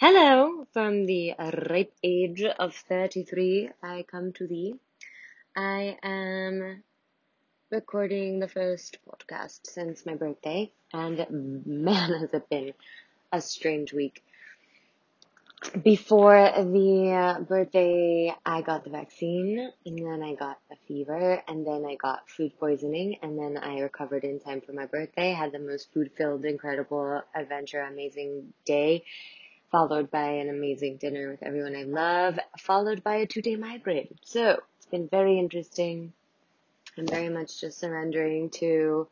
Hello, from the ripe age of 33, I come to thee. I am recording the first podcast since my birthday, and man, has it been a strange week. Before the birthday, I got the vaccine, and then I got a fever, and then I got food poisoning, and then I recovered in time for my birthday, had the most food filled, incredible, adventure, amazing day followed by an amazing dinner with everyone I love, followed by a two day migraine. So it's been very interesting. I'm very much just surrendering to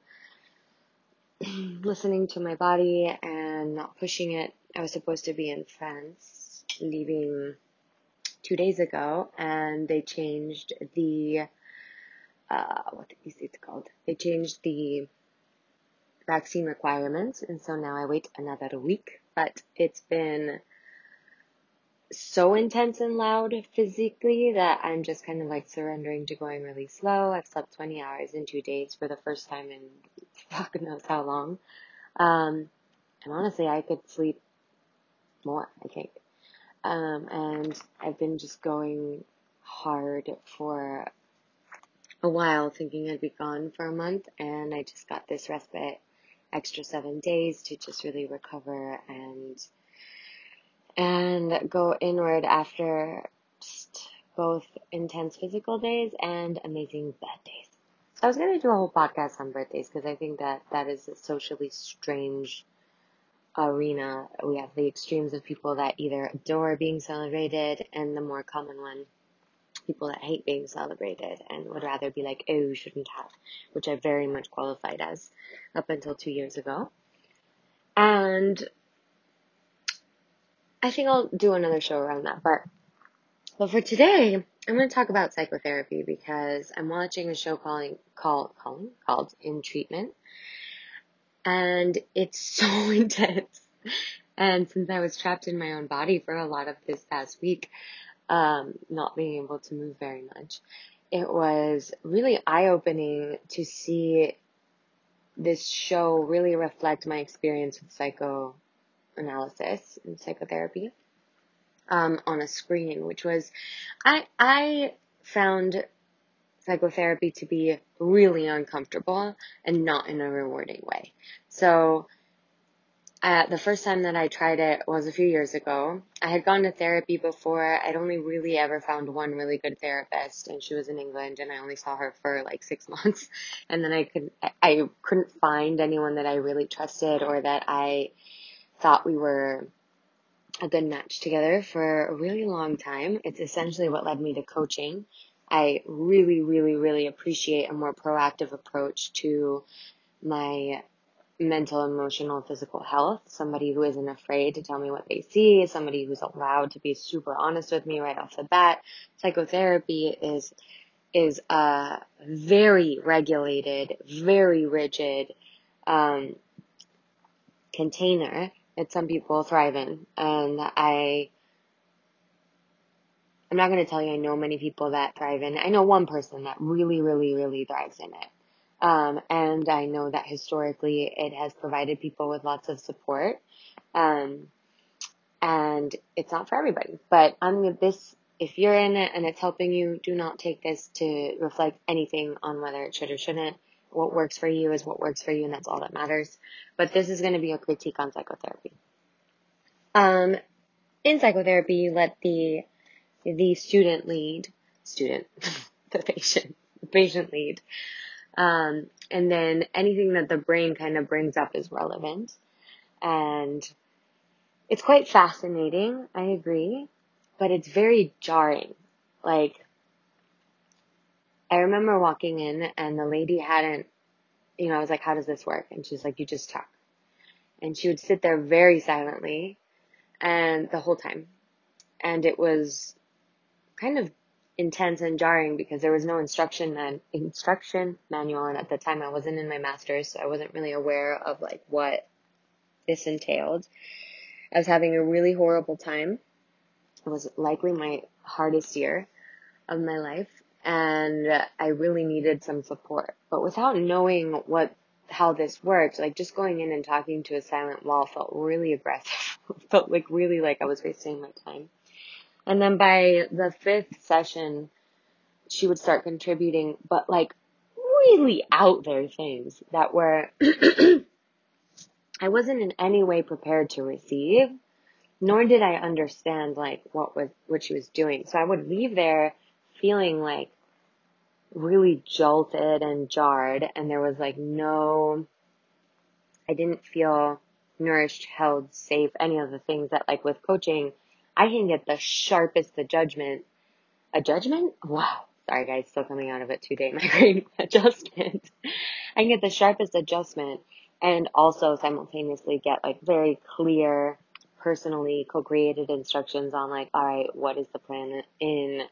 listening to my body and not pushing it. I was supposed to be in France, leaving two days ago, and they changed the, uh, what is it called? They changed the vaccine requirements, and so now I wait another week. But it's been so intense and loud physically that I'm just kind of like surrendering to going really slow. I've slept 20 hours in two days for the first time in fuck knows how long. Um, and honestly, I could sleep more, I think. Um, and I've been just going hard for a while thinking I'd be gone for a month and I just got this respite extra seven days to just really recover and and go inward after just both intense physical days and amazing bad days. I was to do a whole podcast on birthdays because I think that that is a socially strange arena. We have the extremes of people that either adore being celebrated and the more common one, people that hate being celebrated and would rather be like, oh, you shouldn't have, which I very much qualified as up until two years ago. And I think I'll do another show around that. But but for today, I'm going to talk about psychotherapy because I'm watching a show calling call calling called In Treatment, and it's so intense. And since I was trapped in my own body for a lot of this past week, um, not being able to move very much, it was really eye opening to see this show really reflect my experience with psychoanalysis and psychotherapy um, on a screen, which was I I found psychotherapy to be really uncomfortable and not in a rewarding way. So uh, the first time that I tried it was a few years ago. I had gone to therapy before. I'd only really ever found one really good therapist, and she was in England, and I only saw her for like six months. And then I could I couldn't find anyone that I really trusted or that I thought we were a good match together for a really long time. It's essentially what led me to coaching. I really, really, really appreciate a more proactive approach to my mental, emotional, physical health. Somebody who isn't afraid to tell me what they see, somebody who's allowed to be super honest with me right off the bat. Psychotherapy is is a very regulated, very rigid um, container that some people thrive in. And I, I'm not going to tell you I know many people that thrive in. I know one person that really, really, really thrives in it. Um, and I know that historically it has provided people with lots of support. Um, and it's not for everybody, but I'm this. If you're in it and it's helping you, do not take this to reflect anything on whether it should or shouldn't. What works for you is what works for you, and that's all that matters. But this is going to be a critique on psychotherapy. Um, in psychotherapy, you let the the student lead, student, the patient, the patient lead, um, and then anything that the brain kind of brings up is relevant, and it's quite fascinating. I agree, but it's very jarring. Like I remember walking in and the lady hadn't, you know, I was like, how does this work? And she's like, you just talk. And she would sit there very silently and the whole time. And it was kind of intense and jarring because there was no instruction man, instruction manual. And at the time I wasn't in my master's, so I wasn't really aware of like what this entailed. I was having a really horrible time. It was likely my hardest year of my life and I really needed some support. But without knowing what how this worked, like just going in and talking to a silent wall felt really aggressive. felt like really like I was wasting my time. And then by the fifth session, she would start contributing, but like really out there things that were I wasn't in any way prepared to receive, nor did I understand like what was what she was doing. So I would leave there feeling like really jolted and jarred and there was like no I didn't feel nourished, held, safe, any of the things that like with coaching, I can get the sharpest of judgment. A judgment? Wow. Sorry guys, still coming out of it two day migraine adjustment. I can get the sharpest adjustment and also simultaneously get like very clear, personally co-created instructions on like, all right, what is the plan in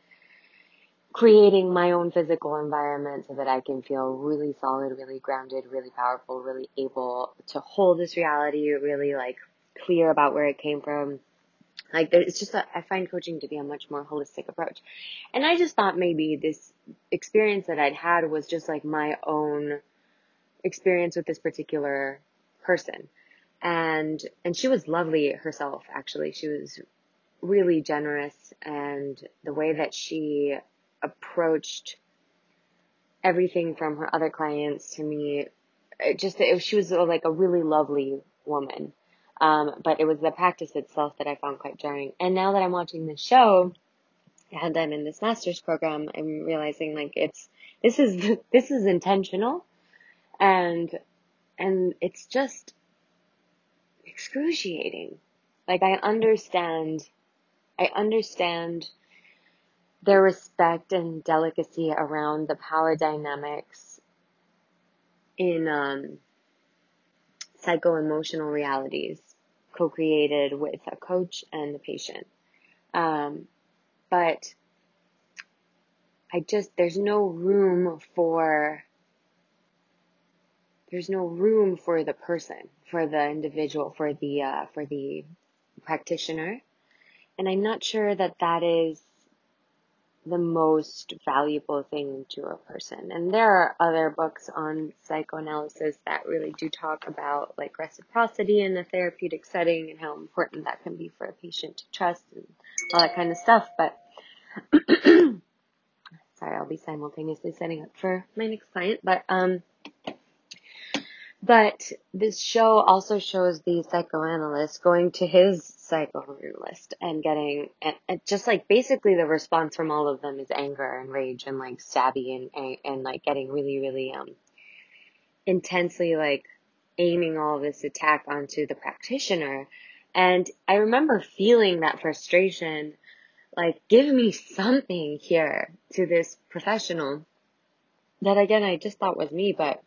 creating my own physical environment so that I can feel really solid, really grounded, really powerful, really able to hold this reality, really like clear about where it came from. Like there, it's just that I find coaching to be a much more holistic approach. And I just thought maybe this experience that I'd had was just like my own experience with this particular person. And and she was lovely herself actually. She was really generous and the way that she approached everything from her other clients to me. It just it, she was like a really lovely woman. Um, but it was the practice itself that I found quite jarring. And now that I'm watching the show and I'm in this master's program, I'm realizing like it's this is this is intentional, and and it's just excruciating. Like I understand, I understand their respect and delicacy around the power dynamics in um, psycho emotional realities co created with a coach and the patient. Um, but I just, there's no room for, there's no room for the person, for the individual, for the, uh, for the practitioner. And I'm not sure that that is the most valuable thing to a person. And there are other books on psychoanalysis that really do talk about like reciprocity in the therapeutic setting and how important that can be for a patient to trust and all that kind of stuff. But sorry, I'll be simultaneously setting up for my next client. But um but this show also shows the psychoanalyst going to his psychoanalyst and getting, and, and, just like basically the response from all of them is anger and rage and like stabby and, and like getting really, really, um, intensely like aiming all this attack onto the practitioner. And I remember feeling that frustration, like give me something here to this professional that again I just thought was me, but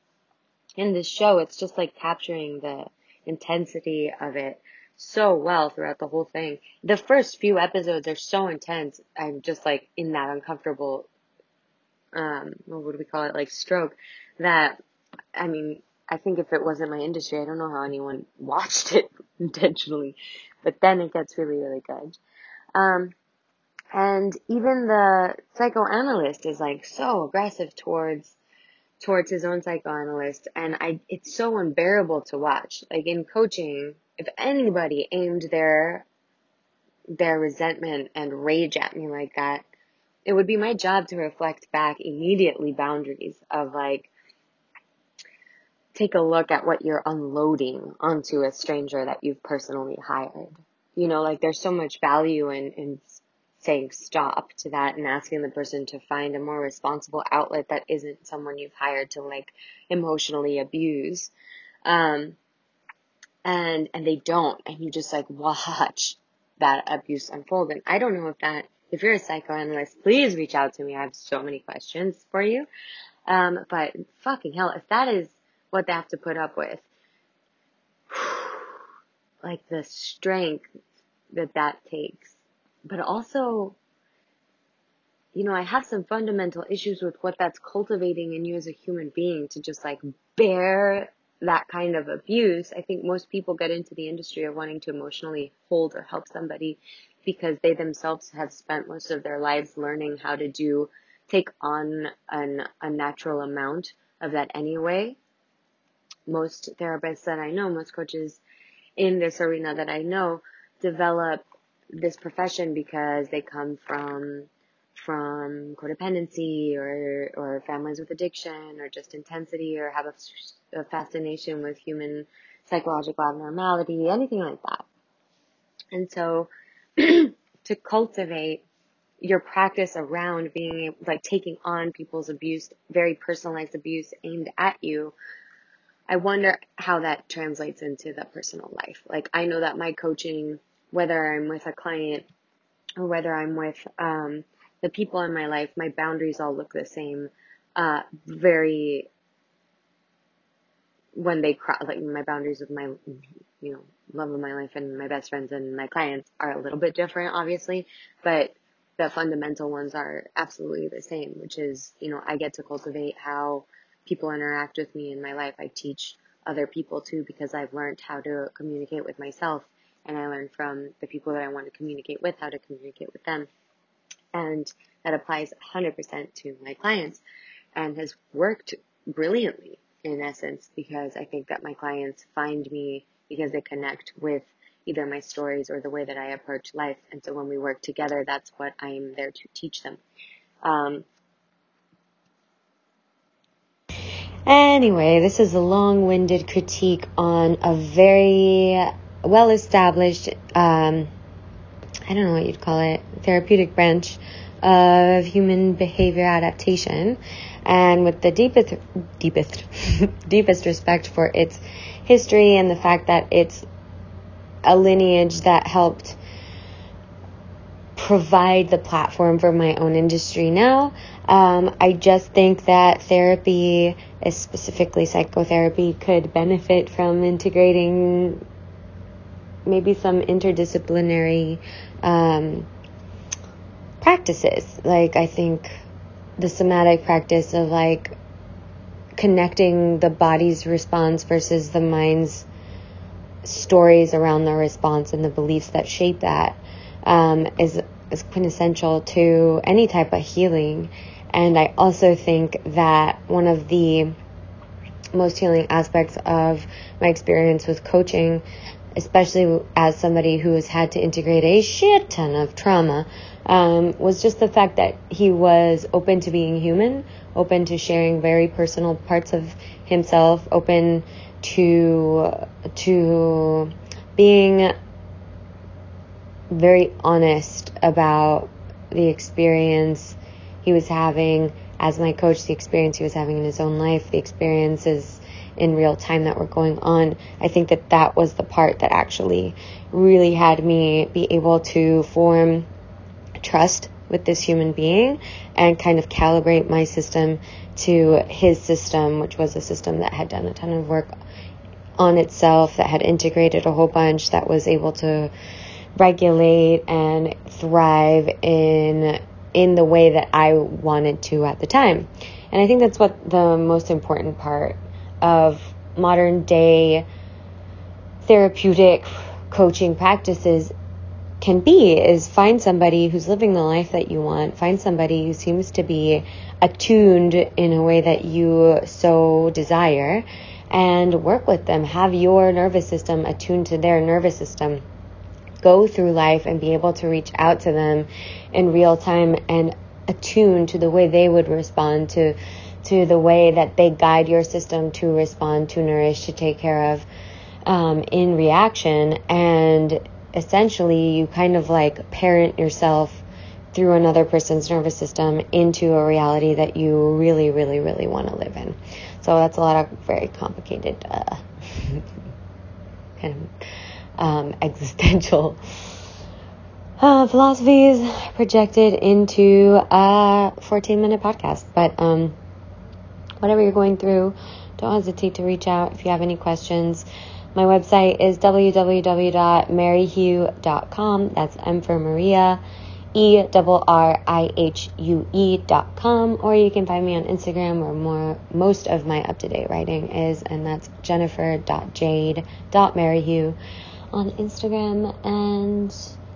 in this show, it's just like capturing the intensity of it so well throughout the whole thing. The first few episodes are so intense. I'm just like in that uncomfortable, um, what do we call it? Like stroke that, I mean, I think if it wasn't my industry, I don't know how anyone watched it intentionally, but then it gets really, really good. Um, and even the psychoanalyst is like so aggressive towards towards his own psychoanalyst and I it's so unbearable to watch. Like in coaching, if anybody aimed their their resentment and rage at me like that, it would be my job to reflect back immediately boundaries of like take a look at what you're unloading onto a stranger that you've personally hired. You know, like there's so much value in, in saying stop to that and asking the person to find a more responsible outlet that isn't someone you've hired to like emotionally abuse. Um, and, and they don't, and you just like watch that abuse unfold. And I don't know if that, if you're a psychoanalyst, please reach out to me. I have so many questions for you. Um, but fucking hell, if that is what they have to put up with, like the strength that that takes but also, you know, I have some fundamental issues with what that's cultivating in you as a human being to just like bear that kind of abuse. I think most people get into the industry of wanting to emotionally hold or help somebody because they themselves have spent most of their lives learning how to do, take on an, a natural amount of that anyway. Most therapists that I know, most coaches in this arena that I know, develop this profession because they come from from codependency or or families with addiction or just intensity or have a, a fascination with human psychological abnormality, anything like that. And so to cultivate your practice around being like taking on people's abuse, very personalized abuse aimed at you, I wonder how that translates into the personal life. Like I know that my coaching, whether I'm with a client or whether I'm with um, the people in my life, my boundaries all look the same. Uh, very when they cross, like my boundaries with my, you know, love of my life and my best friends and my clients are a little bit different, obviously, but the fundamental ones are absolutely the same, which is, you know, I get to cultivate how people interact with me in my life. I teach other people too because I've learned how to communicate with myself and I learned from the people that I want to communicate with how to communicate with them. And that applies 100% to my clients and has worked brilliantly in essence because I think that my clients find me because they connect with either my stories or the way that I approach life. And so when we work together, that's what I'm there to teach them. Um, anyway, this is a long winded critique on a very well established, um, I don't know what you'd call it, therapeutic branch of human behavior adaptation and with the deepest deepest deepest respect for its history and the fact that it's a lineage that helped provide the platform for my own industry now. Um, I just think that therapy, specifically psychotherapy, could benefit from integrating maybe some interdisciplinary um, practices. Like, I think the somatic practice of like connecting the body's response versus the mind's stories around the response and the beliefs that shape that um, is is quintessential to any type of healing. And I also think that one of the most healing aspects of my experience with coaching, especially as somebody who has had to integrate a shit ton of trauma, um, was just the fact that he was open to being human, open to sharing very personal parts of himself, open to to being very honest about the experience he was having as my coach, the experience he was having in his own life, the experiences in real time that were going on. I think that that was the part that actually really had me be able to form trust with this human being and kind of calibrate my system to his system, which was a system that had done a ton of work on itself, that had integrated a whole bunch, that was able to regulate and thrive in in the way that I wanted to at the time. And I think that's what the most important part of modern day therapeutic coaching practices can be is find somebody who's living the life that you want, find somebody who seems to be attuned in a way that you so desire, and work with them. Have your nervous system attuned to their nervous system. Go through life and be able to reach out to them in real time and attune to the way they would respond to to the way that they guide your system to respond, to nourish, to take care of um, in reaction and essentially you kind of like parent yourself through another person's nervous system into a reality that you really, really, really want to live in. So that's a lot of very complicated, uh, kind of um, existential uh, philosophies projected into a 14 minute podcast. But um, whatever you're going through, don't hesitate to reach out if you have any questions. My website is www.merrihue.com. That's M for Maria, E R R I H U E dot com. Or you can find me on Instagram where more most of my up to date writing is, and that's jennifer.jade.merrihue on Instagram. And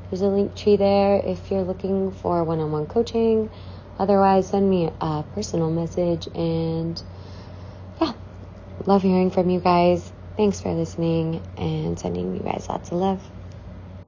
there's a link tree there if you're looking for one on one coaching. Otherwise, send me a personal message and yeah, love hearing from you guys. Thanks for listening and sending you guys lots of love.